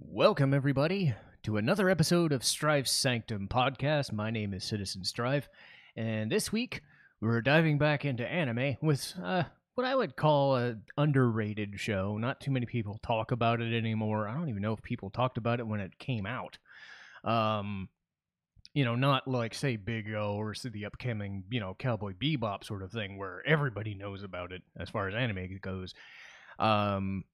Welcome, everybody, to another episode of Strife's Sanctum podcast. My name is Citizen Strife, and this week we're diving back into anime with uh, what I would call an underrated show. Not too many people talk about it anymore. I don't even know if people talked about it when it came out. Um, you know, not like say Big O or the upcoming, you know, Cowboy Bebop sort of thing where everybody knows about it as far as anime goes. Um,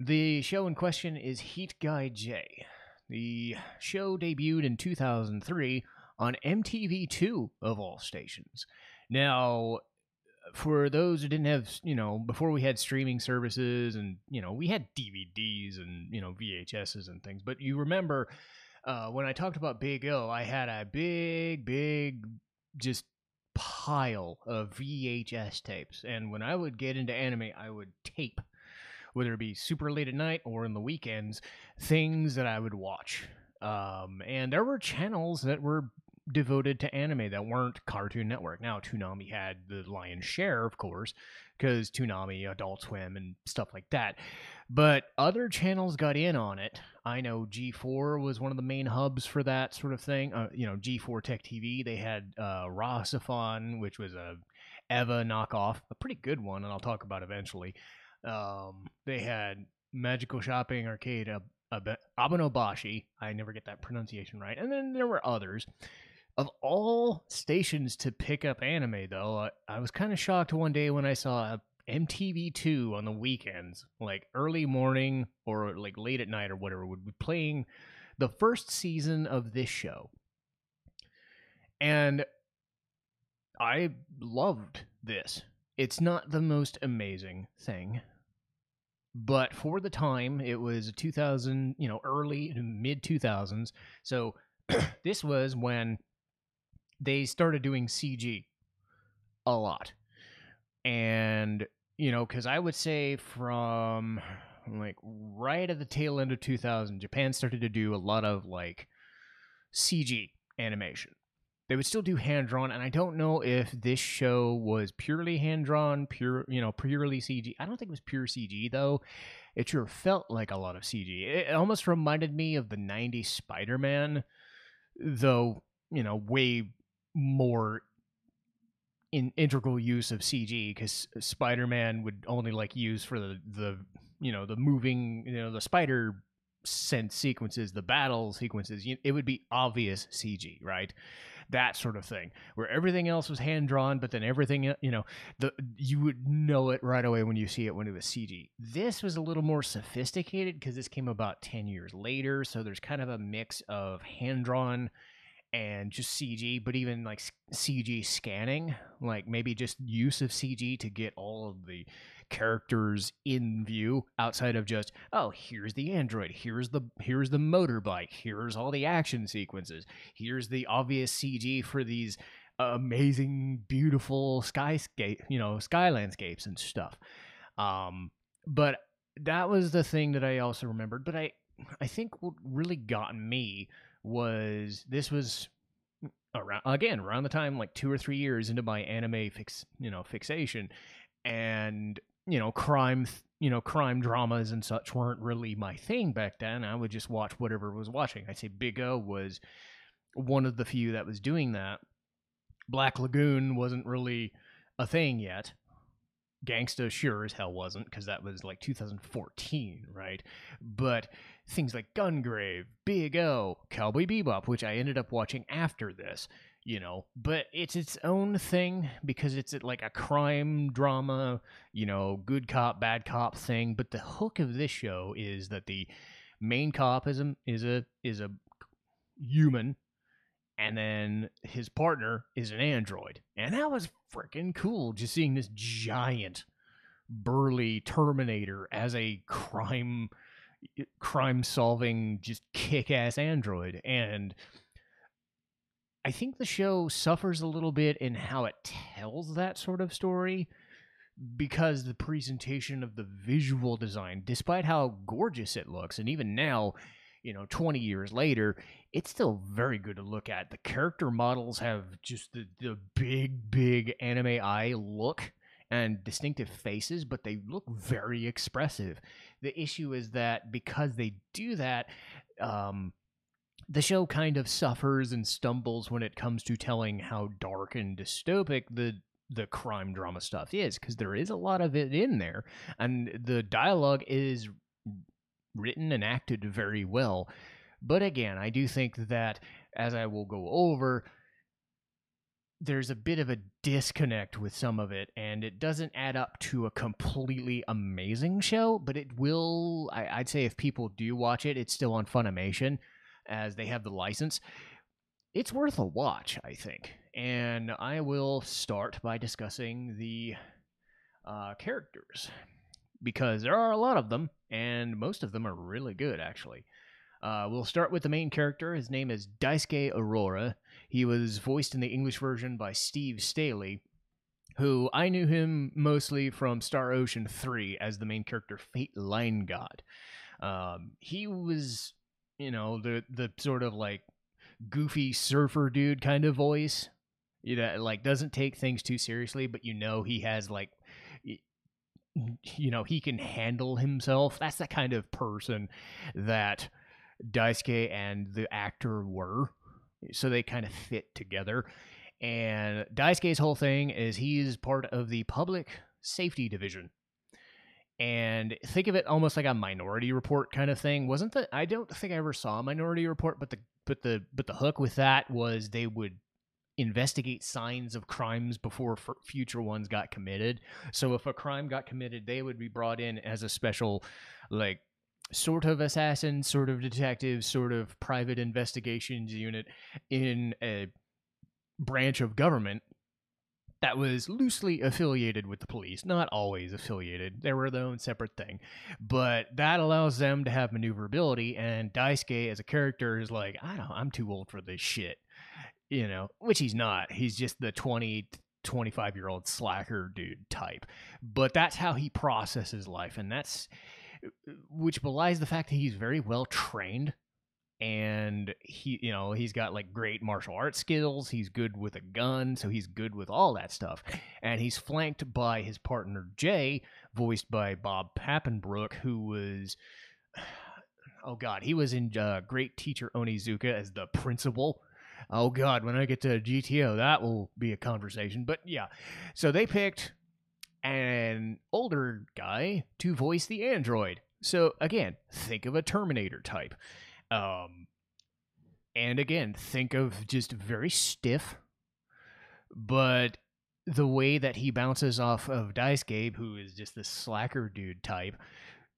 the show in question is Heat Guy J. The show debuted in 2003 on MTV2 of all stations. Now, for those who didn't have, you know, before we had streaming services and, you know, we had DVDs and, you know, VHSs and things, but you remember uh, when I talked about Big O, I had a big, big, just pile of VHS tapes. And when I would get into anime, I would tape whether it be super late at night or in the weekends, things that I would watch. Um, and there were channels that were devoted to anime that weren't Cartoon Network. Now, Toonami had the lion's share, of course, because Toonami, Adult Swim, and stuff like that. But other channels got in on it. I know G4 was one of the main hubs for that sort of thing. Uh, you know, G4 Tech TV, they had uh, RahXephon, which was a Eva knockoff, a pretty good one, and I'll talk about eventually. Um, they had Magical Shopping Arcade, uh, uh, Abenobashi. I never get that pronunciation right. And then there were others. Of all stations to pick up anime, though, I, I was kind of shocked one day when I saw MTV2 on the weekends, like early morning or like late at night or whatever, would be playing the first season of this show. And I loved this. It's not the most amazing thing, but for the time it was 2000 you know early mid 2000s so this was when they started doing cg a lot. And you know because i would say from like right at the tail end of 2000 japan started to do a lot of like cg animation they would still do hand drawn, and I don't know if this show was purely hand drawn, pure you know, purely CG. I don't think it was pure CG though. It sure felt like a lot of CG. It almost reminded me of the '90s Spider-Man, though you know, way more in integral use of CG because Spider-Man would only like use for the the you know the moving you know the spider sense sequences, the battle sequences. It would be obvious CG, right? that sort of thing, where everything else was hand drawn, but then everything, uh, you know, the you would know it right away when you see it when it was CG. This was a little more sophisticated because this came about 10 years later, so there's kind of a mix of hand drawn and just CG, but even like CG scanning, like maybe just use of CG to get all of the characters in view outside of just oh here's the android here's the here's the motorbike here's all the action sequences here's the obvious cg for these amazing beautiful skyscape you know sky landscapes and stuff. Um but that was the thing that i also remembered but i i think what really got me was this was around again around the time like two or three years into my anime fix you know fixation and you know, crime, you know, crime dramas and such weren't really my thing back then. I would just watch whatever was watching. I'd say Big O was one of the few that was doing that. Black Lagoon wasn't really a thing yet. Gangsta sure as hell wasn't because that was like 2014, right? But things like Gungrave, Big O, Cowboy Bebop, which I ended up watching after this, you know but it's its own thing because it's like a crime drama you know good cop bad cop thing but the hook of this show is that the main cop is a is a is a human and then his partner is an android. And that was freaking cool just seeing this giant burly terminator as a crime crime solving just kick-ass android. And I think the show suffers a little bit in how it tells that sort of story because the presentation of the visual design, despite how gorgeous it looks, and even now, you know, 20 years later, it's still very good to look at. The character models have just the, the big, big anime eye look, and distinctive faces, but they look very expressive. The issue is that because they do that, um, the show kind of suffers and stumbles when it comes to telling how dark and dystopic the the crime drama stuff is because there is a lot of it in there and the dialogue is written and acted very well. But again i do think that as i will go over there's a bit of a disconnect with some of it and it doesn't add up to a completely amazing show but it will I, would say if people do watch it it's still on funimation as they have the license it's worth a watch i think and i will start by discussing the uh, characters because there are a lot of them and most of them are really good actually uh, we'll start with the main character. His name is Daisuke Aurora. He was voiced in the English version by Steve Staley, who I knew him mostly from Star Ocean 3 as the main character, Fayt Leingod. Um, he was, you know, the the sort of like goofy surfer dude kind of voice. You know, like doesn't take things too seriously, but you know he has like you know he can handle himself that's the kind of person that Daisuke and the actor were. So they kind of fit together. And Daisuke's whole thing is he's part of the public safety division. And think of it almost like a minority report kind of thing. Wasn't that I don't think I ever saw a minority report, but the but the but the hook with that was they would investigate signs of crimes before future ones got committed. So if a crime got committed, they would be brought in as a special like sort of assassin, sort of detective, sort of private investigations unit in a branch of government that was loosely affiliated with the police, not always affiliated. They were their own separate thing. But that allows them to have maneuverability, and Daisuke as a character is like, I don't I'm too old for this shit. You know, which he's not. He's just the 20 25 year old slacker dude type. But that's how he processes life, and that's which belies the fact that he's very well trained and he you know he's got like great martial arts skills he's good with a gun so he's good with all that stuff and he's flanked by his partner jay voiced by bob papenbrook who was oh god he was in uh, great teacher onizuka as the principal oh god when i get to gto that will be a conversation but yeah so they picked an older guy to voice the android. So again, think of a Terminator type. Um, and again, think of just very stiff, but the way that he bounces off of Daisuke, who is just this slacker dude type,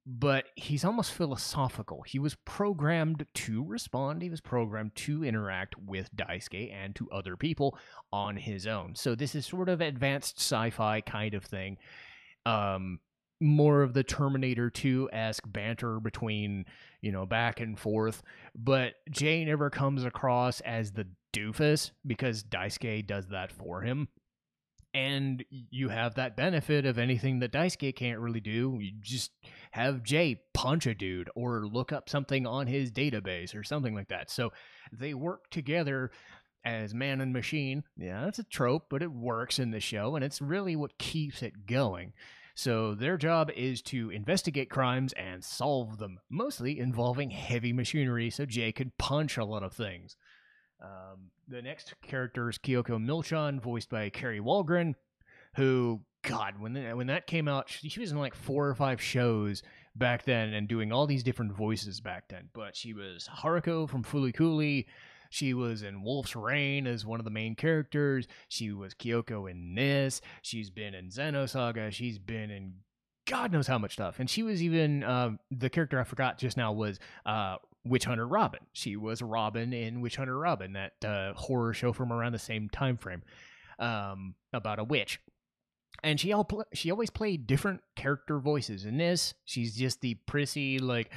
but he's almost philosophical. He was programmed to respond, he was programmed to interact with Daisuke and to other people on his own. So this is sort of advanced sci-fi kind of thing. Um more of the Terminator 2 esque banter between, you know, back and forth. But Jay never comes across as the doofus because Daisuke does that for him and you have that benefit of anything that Daisuke can't really do. You just have Jay punch a dude or look up something on his database or something like that. So they work together as man and machine. Yeah, that's a trope, but it works in the show, and it's really what keeps it going. So their job is to investigate crimes and solve them, mostly involving heavy machinery, so Jay could punch a lot of things. Um, the next character is Kyoko Milchan, voiced by Kari Wahlgren, who, God, when the, when that came out, she, she, was in like four or five shows back then and doing all these different voices back then. But she was Haruko from Fooly Cooly. She was in Wolf's Rain as one of the main characters. She was Kyoko in this. She's been in Xenosaga. She's been in God knows how much stuff. And she was even uh, the character I forgot just now was uh, Witch Hunter Robin. She was Robin in Witch Hunter Robin, that uh, horror show from around the same time frame um, about a witch. And she all pl- she always played different character voices. In this, she's just the prissy like,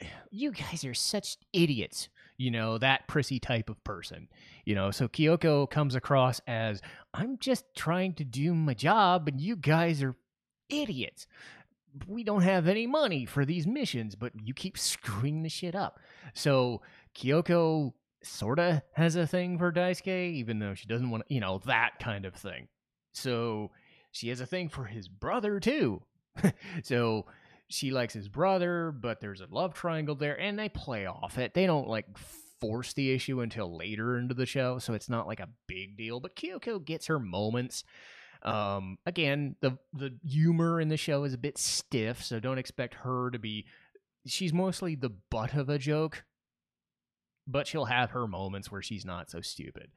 you guys are such idiots. You know that prissy type of person. You know, so Kyoko comes across as I'm just trying to do my job, and you guys are idiots we don't have any money for these missions, but you keep screwing the shit up. So Kyoko sorta has a thing for Daisuke, even though she doesn't want to, you know, that kind of thing. So she has a thing for his brother too. so she likes his brother, but there's a love triangle there, and they play off it. They don't like force the issue until later into the show, so it's not like a big deal. But Kyoko gets her moments. Um, again, the the humor in the show is a bit stiff, so don't expect her to be. She's mostly the butt of a joke, but she'll have her moments where she's not so stupid.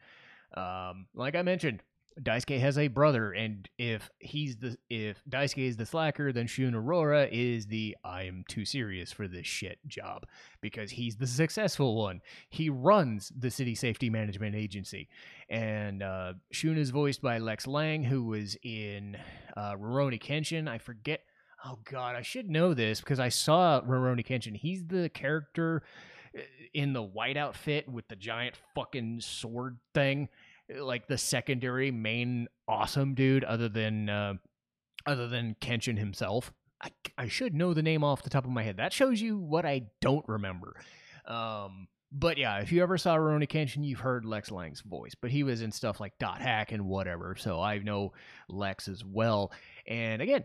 Um, like I mentioned, Daisuke has a brother, and if he's the if Daisuke is the slacker, then Shun Aurora is the I am too serious for this shit job because he's the successful one. He runs the city safety management agency, and uh, Shun is voiced by Lex Lang, who was in uh, Rurouni Kenshin. I forget. Oh God, I should know this because I saw Rurouni Kenshin. He's the character uh, in the white outfit with the giant fucking sword thing like the secondary main awesome dude other than uh, other than Kenshin himself. I, I should know the name off the top of my head. That shows you what I don't remember. Um, but yeah, if you ever saw Rurouni Kenshin, you've heard Lex Lang's voice. But he was in stuff like Dot Hack and whatever, so I know Lex as well. And again,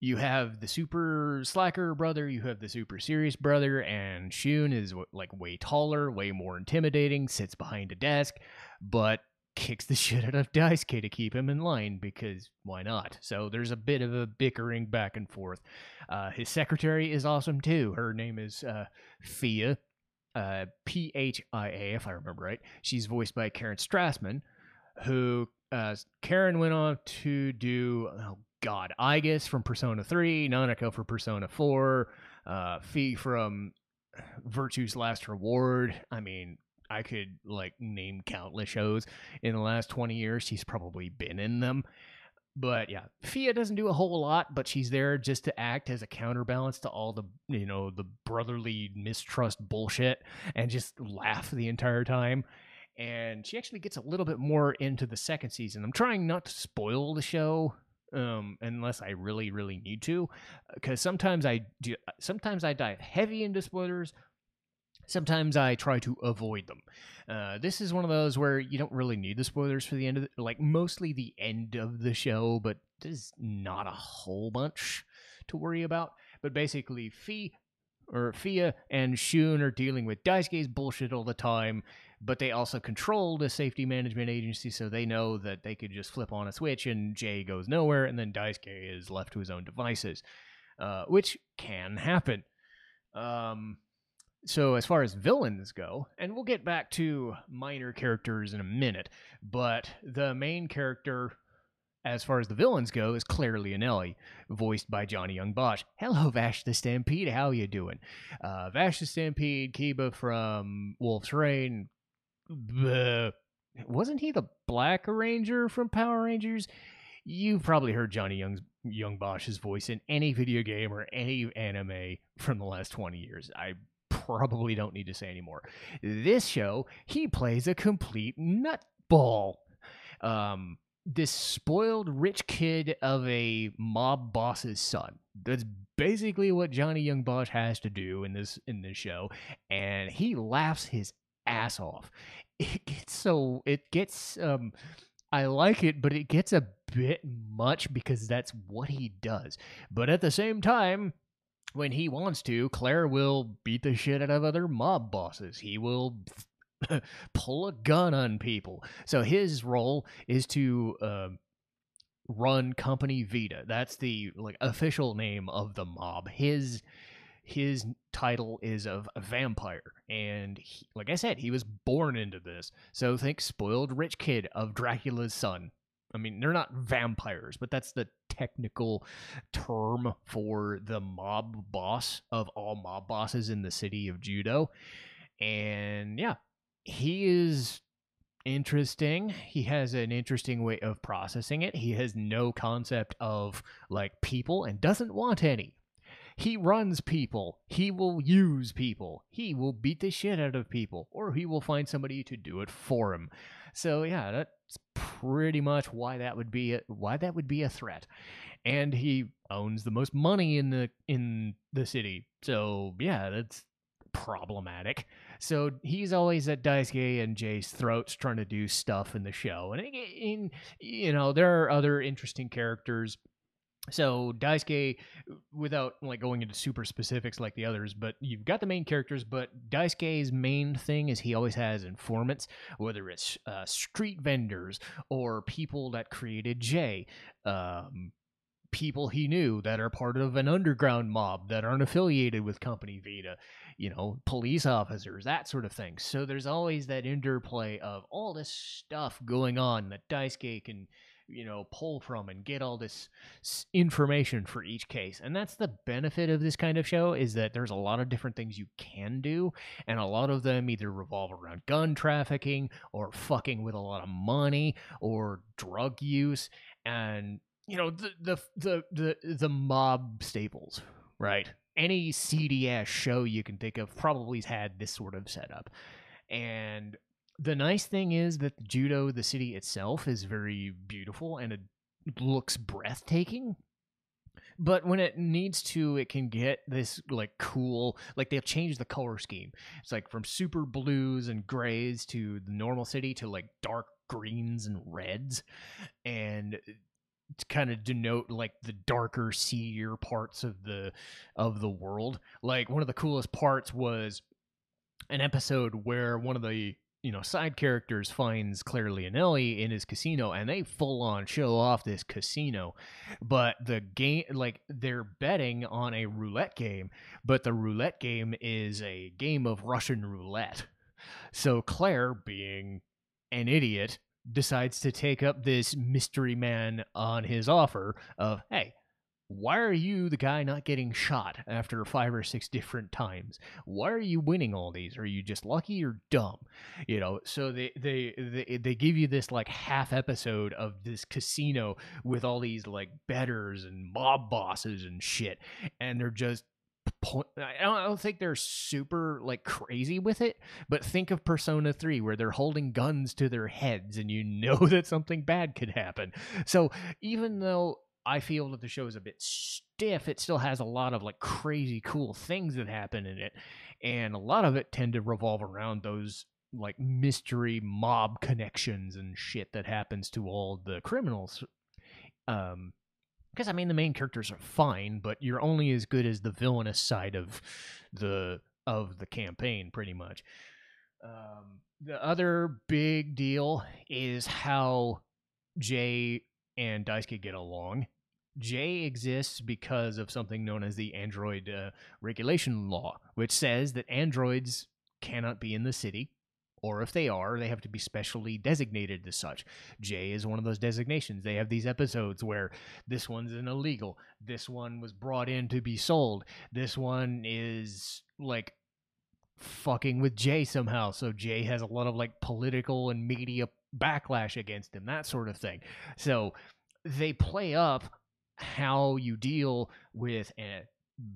you have the super slacker brother, you have the super serious brother, and Shun is like way taller, way more intimidating, sits behind a desk, but kicks the shit out of Daisuke to keep him in line because why not? So there's a bit of a bickering back and forth. Uh, his secretary is awesome too. Her name is uh, Phia, uh, P H I A, if I remember right. She's voiced by Karen Strassman, who uh, Karen went on to do, oh God, Aigis from Persona 3, Nanako for Persona 4, uh, Phi from Virtue's Last Reward. I mean, I could like name countless shows in the last 20 years. She's probably been in them. But yeah, Fia doesn't do a whole lot, but she's there just to act as a counterbalance to all the, you know, the brotherly mistrust bullshit and just laugh the entire time. And she actually gets a little bit more into the second season. I'm trying not to spoil the show um, unless I really, really need to, because sometimes I do. Sometimes I dive heavy into spoilers. Sometimes I try to avoid them. Uh, this is one of those where you don't really need the spoilers for the end of the, like mostly the end of the show, but there's not a whole bunch to worry about. But basically, Fee or Fia and Shun are dealing with Daisuke's bullshit all the time, but they also control the safety management agency, so they know that they could just flip on a switch and Jay goes nowhere, and then Daisuke is left to his own devices, uh, which can happen. Um, so as far as villains go, and we'll get back to minor characters in a minute, but the main character as far as the villains go, is Claire Leonelli, voiced by Johnny Young Bosch. Hello, Vash the Stampede. How you doing? Uh, Vash the Stampede, Kiba from Wolf's Rain, uh, wasn't he the Black Ranger from Power Rangers? You've probably heard Johnny Young's Young Bosch's voice in any video game or any anime from the last 20 years. I probably don't need to say anymore. This show, he plays a complete nutball. Um, this spoiled rich kid of a mob boss's son. That's basically what Johnny Young Bosch has to do in this in this show, and he laughs his ass off. It gets so it gets um I like it, but it gets a bit much because that's what he does. But at the same time, when he wants to, Claire will beat the shit out of other mob bosses. He will pull a gun on people. So his role is to uh, run Company Vita. That's the like official name of the mob. His his title is of a vampire and he, like i said he was born into this so think spoiled rich kid of dracula's son i mean they're not vampires but that's the technical term for the mob boss of all mob bosses in the city of Judoh and yeah he is interesting. He has an interesting way of processing it. He has no concept of like people and doesn't want any. He runs people. He will use people. He will beat the shit out of people, or he will find somebody to do it for him. So yeah, that's pretty much why that would be a, why that would be a threat. And he owns the most money in the in the city. So yeah, that's problematic. So he's always at Daisuke and Jay's throats trying to do stuff in the show. And, in, you know, there are other interesting characters. So Daisuke, without like going into super specifics like the others, but you've got the main characters. But Daisuke's main thing is he always has informants, whether it's uh, street vendors or people that created Jay, um, people he knew that are part of an underground mob that aren't affiliated with Company Vita, you know, police officers, that sort of thing. So there's always that interplay of all this stuff going on that Daisuke can, you know, pull from and get all this information for each case. And that's the benefit of this kind of show is that there's a lot of different things you can do and a lot of them either revolve around gun trafficking or fucking with a lot of money or drug use and you know the the the the, the mob staples, right? Any CDS show you can think of probably's had this sort of setup. And the nice thing is that Judoh, the city itself, is very beautiful and it looks breathtaking. But when it needs to, it can get this like cool, like they'll change the color scheme. It's like from super blues and grays to the normal city to like dark greens and reds. And to kind of denote like the darker seedier parts of the of the world like one of the coolest parts was an episode where one of the you know side characters finds Claire Leonelli in his casino and they full on show off this casino. But the game like they're betting on a roulette game but the roulette game is a game of Russian roulette. So Claire being an idiot decides to take up this mystery man on his offer of, hey, why are you the guy not getting shot after five or six different times? Why are you winning all these? Are you just lucky or dumb? You know, so they they they, they give you this like half episode of this casino with all these like betters and mob bosses and shit, and they're just I don't think they're super like crazy with it but think of persona 3 where they're holding guns to their heads and you know that something bad could happen so even though i feel that the show is a bit stiff it still has a lot of like crazy cool things that happen in it and a lot of it tend to revolve around those like mystery mob connections and shit that happens to all the criminals um because I mean the main characters are fine, but you're only as good as the villainous side of the of the campaign, pretty much. Um, the other big deal is how Jay and Daisuke get along. Jay exists because of something known as the Android uh, Regulation Law, which says that androids cannot be in the city or if they are, they have to be specially designated as such. Jay is one of those designations. They have these episodes where this one's an illegal, this one was brought in to be sold, this one is like fucking with Jay somehow. So Jay has a lot of like political and media backlash against him, that sort of thing. So they play up how you deal with uh,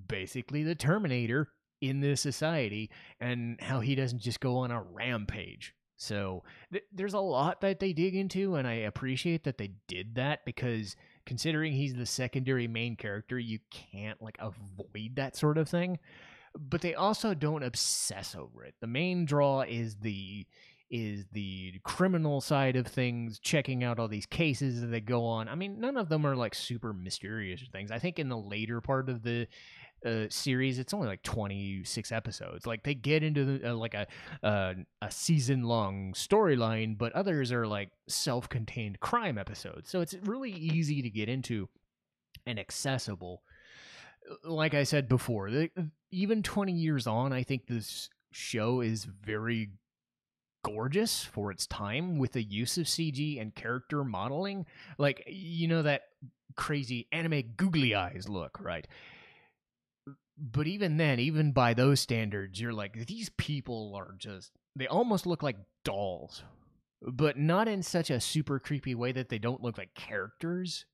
basically the Terminator in this society and how he doesn't just go on a rampage. So th- there's a lot that they dig into, and I appreciate that they did that because considering he's the secondary main character, you can't like avoid that sort of thing. But they also don't obsess over it. The main draw is the is the criminal side of things, checking out all these cases that go on. I mean, none of them are like super mysterious things. I think in the later part of the uh, series. It's only like 26 episodes. Like they get into the, uh, like a uh, a season long storyline, but others are like self contained crime episodes. So it's really easy to get into and accessible. Like I said before, the, even 20 years on, I think this show is very gorgeous for its time with the use of CG and character modeling. Like, you know, that crazy anime googly eyes look, right? but even then, even by those standards, you're like, these people are just, they almost look like dolls, but not in such a super creepy way that they don't look like characters.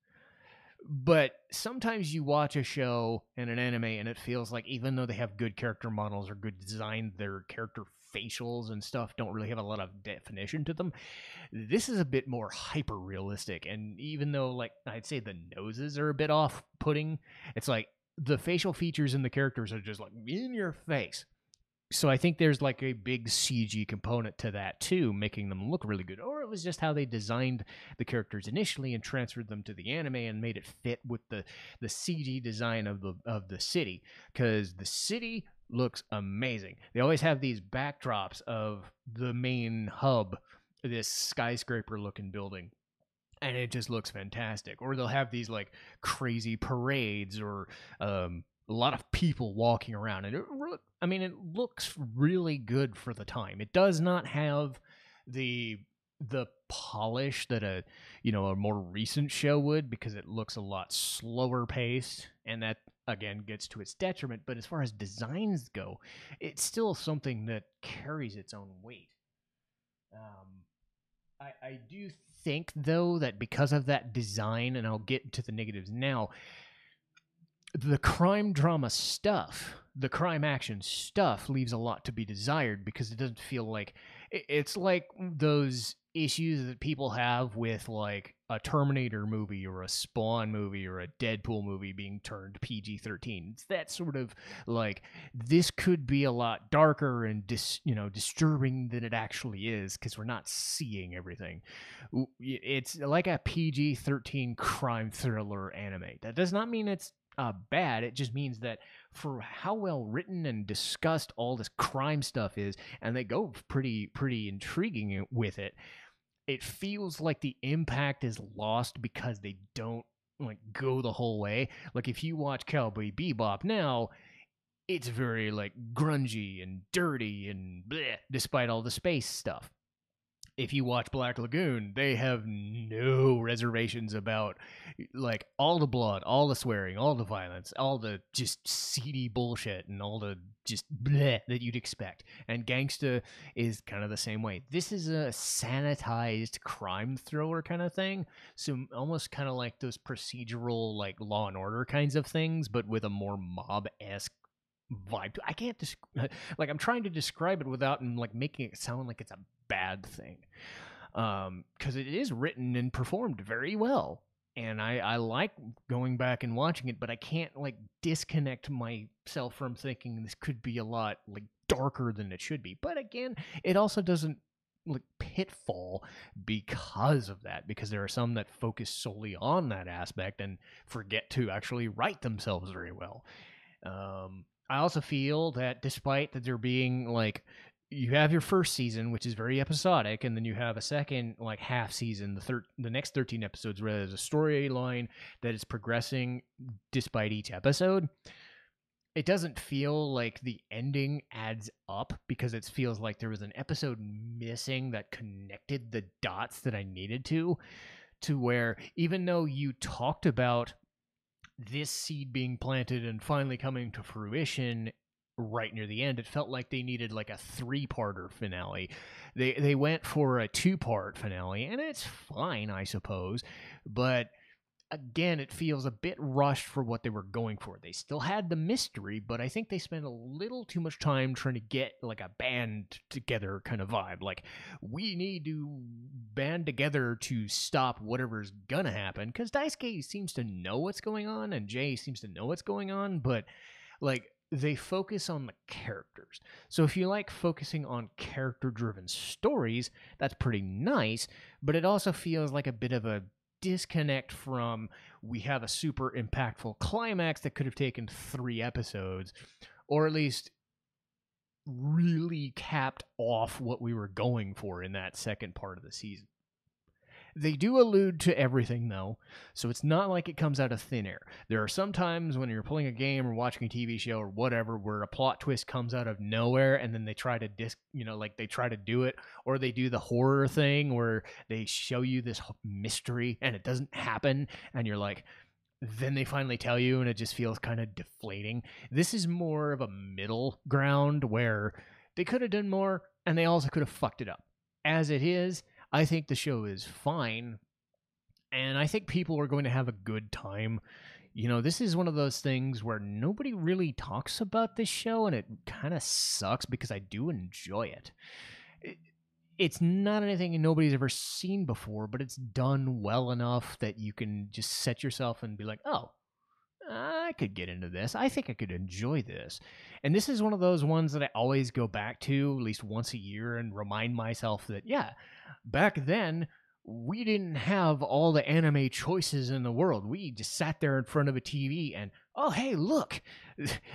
But sometimes you watch a show and an anime and it feels like even though they have good character models or good design, their character facials and stuff don't really have a lot of definition to them. This is a bit more hyper realistic. And even though, like, I'd say the noses are a bit off putting, it's like the facial features in the characters are just like in your face. so I think there's like a big CG component to that too, making them look really good. Or it was just how they designed the characters initially and transferred them to the anime and made it fit with the the CG design of the of the city. Because the city looks amazing. They always have these backdrops of the main hub, this skyscraper looking building and it just looks fantastic. Or they'll have these like crazy parades or um, a lot of people walking around, and it, I mean, it looks really good for the time. It does not have the the polish that a you know a more recent show would because it looks a lot slower paced and that again gets to its detriment but as far as designs go it's still something that carries its own weight. Um, I, I do think though that because of that design, and I'll get to the negatives now, the crime drama stuff, the crime action stuff leaves a lot to be desired because it doesn't feel like it's like those issues that people have with like a Terminator movie or a Spawn movie or a Deadpool movie being turned PG 13. It's that sort of like this could be a lot darker and dis, you know disturbing than it actually is because we're not seeing everything. It's like a PG 13 crime thriller anime. That does not mean it's uh, bad. It just means that for how well written and discussed all this crime stuff is, and they go pretty pretty intriguing with it it feels like the impact is lost because they don't like go the whole way. Like if you watch Cowboy Bebop now, it's very like grungy and dirty and bleh, despite all the space stuff if you watch Black Lagoon, they have no reservations about like all the blood, all the swearing, all the violence, all the just seedy bullshit and all the just bleh that you'd expect. And Gangsta is kind of the same way. This is a sanitized crime thriller kind of thing. So almost kind of like those procedural like law and order kinds of things, but with a more mob esque vibe. I can't describe like I'm trying to describe it without like making it sound like it's a bad thing, because um, it is written and performed very well, and I I like going back and watching it, but I can't like disconnect myself from thinking this could be a lot like darker than it should be. But again, it also doesn't like pitfall because of that because there are some that focus solely on that aspect and forget to actually write themselves very well um, I also feel that despite that there being like you have your first season, which is very episodic, and then you have a second like half season, the third, the next thirteen episodes, where there's a storyline that is progressing despite each episode. It doesn't feel like the ending adds up because it feels like there was an episode missing that connected the dots that I needed to, to where even though you talked about this seed being planted and finally coming to fruition right near the end it felt like they needed like a three-parter finale. They they went for a two-part finale and it's fine i suppose but again, it feels a bit rushed for what they were going for. They still had the mystery, but I think they spent a little too much time trying to get like a band together kind of vibe. Like, we need to band together to stop whatever's gonna happen. Because Daisuke seems to know what's going on, and Jay seems to know what's going on, but like, they focus on the characters. So if you like focusing on character driven stories, that's pretty nice, but it also feels like a bit of a disconnect from we have a super impactful climax that could have taken three episodes, or at least really capped off what we were going for in that second part of the season. They do allude to everything though, so it's not like it comes out of thin air. There are some times when you're playing a game or watching a TV show or whatever where a plot twist comes out of nowhere and then they try to disc, you know, like they try to do it or they do the horror thing where they show you this mystery and it doesn't happen and you're like then they finally tell you and it just feels kind of deflating. This is more of a middle ground where they could have done more and they also could have fucked it up. As it is, I think the show is fine, and I think people are going to have a good time. You know, this is one of those things where nobody really talks about this show, and it kind of sucks because I do enjoy it. it. It's not anything nobody's ever seen before, but it's done well enough that you can just set yourself and be like, oh, I could get into this. I think I could enjoy this. And this is one of those ones that I always go back to at least once a year and remind myself that, yeah, back then we didn't have all the anime choices in the world. We just sat there in front of a TV and, oh, hey, look,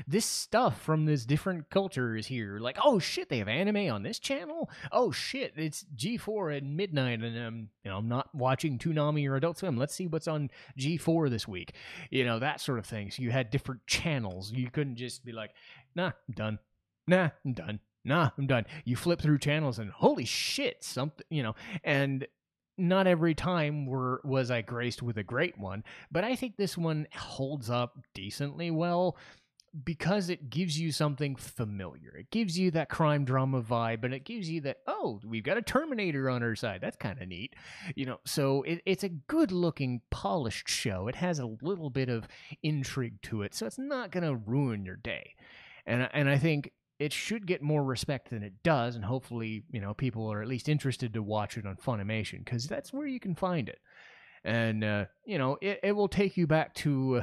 this stuff from this different culture is here. Like, oh shit, they have anime on this channel. Oh shit, it's G4 at midnight, and um, you know, I'm not watching Toonami or Adult Swim. Let's see what's on G4 this week. You know, that sort of thing. So you had different channels. You couldn't just be like, nah, I'm done. Nah, I'm done. Nah, I'm done. You flip through channels and holy shit, something, you know, and not every time were was I graced with a great one, but I think this one holds up decently well because it gives you something familiar. It gives you that crime drama vibe, and it gives you that oh, we've got a Terminator on our side. That's kind of neat, you know. So it, it's a good looking, polished show. It has a little bit of intrigue to it, so it's not gonna ruin your day. And and I think it should get more respect than it does, and hopefully, you know, people are at least interested to watch it on Funimation because that's where you can find it. And uh, you know, it, it will take you back to, uh,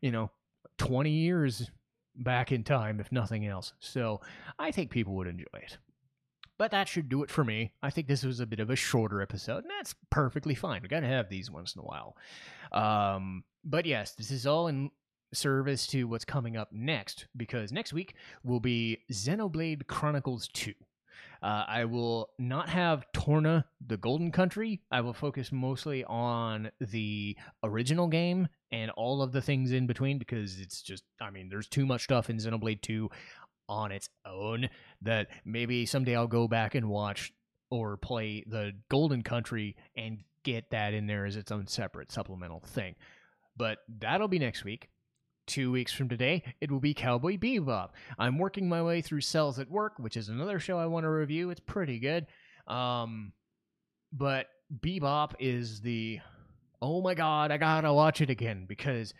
you know, 20 years back in time, if nothing else. So I think people would enjoy it. But that should do it for me. I think this was a bit of a shorter episode, and that's perfectly fine. We gotta have these once in a while. Um, but yes, this is all in service to what's coming up next, because next week will be Xenoblade Chronicles 2. Uh, I will not have Torna, the Golden Country. I will focus mostly on the original game and all of the things in between because it's just, I mean, there's too much stuff in Xenoblade 2 on its own that maybe someday I'll go back and watch or play the Golden Country and get that in there as its own separate supplemental thing. But that'll be next week. Two weeks from today, it will be Cowboy Bebop. I'm working my way through Cells at Work, which is another show I want to review. It's pretty good. Um, but Bebop is the oh my god, I gotta watch it again because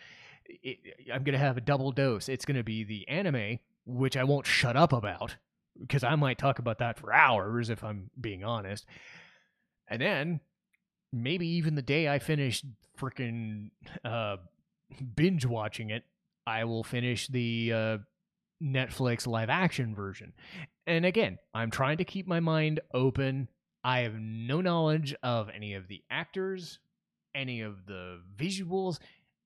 it, I'm gonna have a double dose. It's gonna be the anime, which I won't shut up about because I might talk about that for hours if I'm being honest. And then maybe even the day I finish freaking uh, binge watching it, I will finish the uh, Netflix live action version. And again, I'm trying to keep my mind open. I have no knowledge of any of the actors, any of the visuals.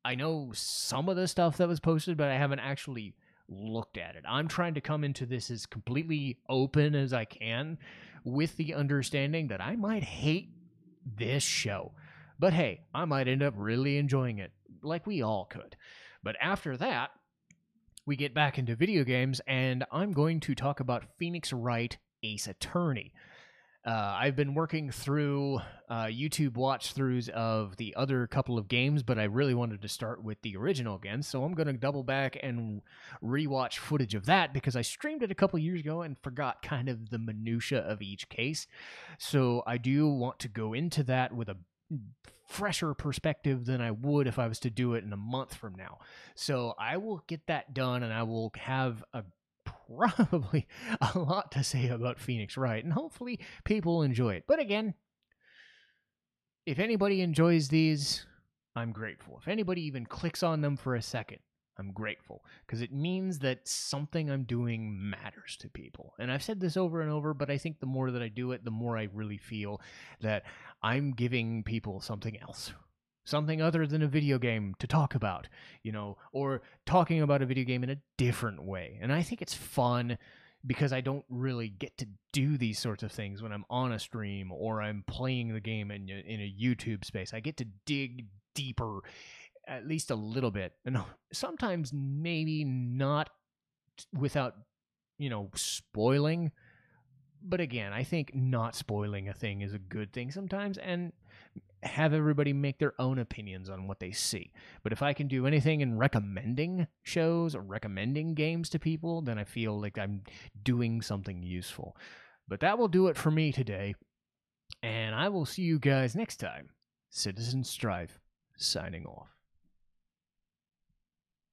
I know some of the stuff that was posted, but I haven't actually looked at it. I'm trying to come into this as completely open as I can with the understanding that I might hate this show. But hey, I might end up really enjoying it, like we all could. But after that, we get back into video games, and I'm going to talk about Phoenix Wright Ace Attorney. Uh, I've been working through uh, YouTube watch throughs of the other couple of games, but I really wanted to start with the original again. So I'm going to double back and rewatch footage of that because I streamed it a couple years ago and forgot kind of the minutia of each case. So I do want to go into that with a fresher perspective than I would if I was to do it in a month from now. So I will get that done and I will have a probably a lot to say about Phoenix Wright and hopefully people enjoy it. But again, if anybody enjoys these, I'm grateful. If anybody even clicks on them for a second, I'm grateful because it means that something I'm doing matters to people. And I've said this over and over, but I think the more that I do it, the more I really feel that I'm giving people something else. Something other than a video game to talk about, you know, or talking about a video game in a different way. And I think it's fun because I don't really get to do these sorts of things when I'm on a stream or I'm playing the game in, in a YouTube space. I get to dig deeper at least a little bit. And sometimes maybe not without, you know, spoiling. But again, I think not spoiling a thing is a good thing sometimes and have everybody make their own opinions on what they see. But if I can do anything in recommending shows or recommending games to people, then I feel like I'm doing something useful. But that will do it for me today. And I will see you guys next time. Citizen Strife, signing off.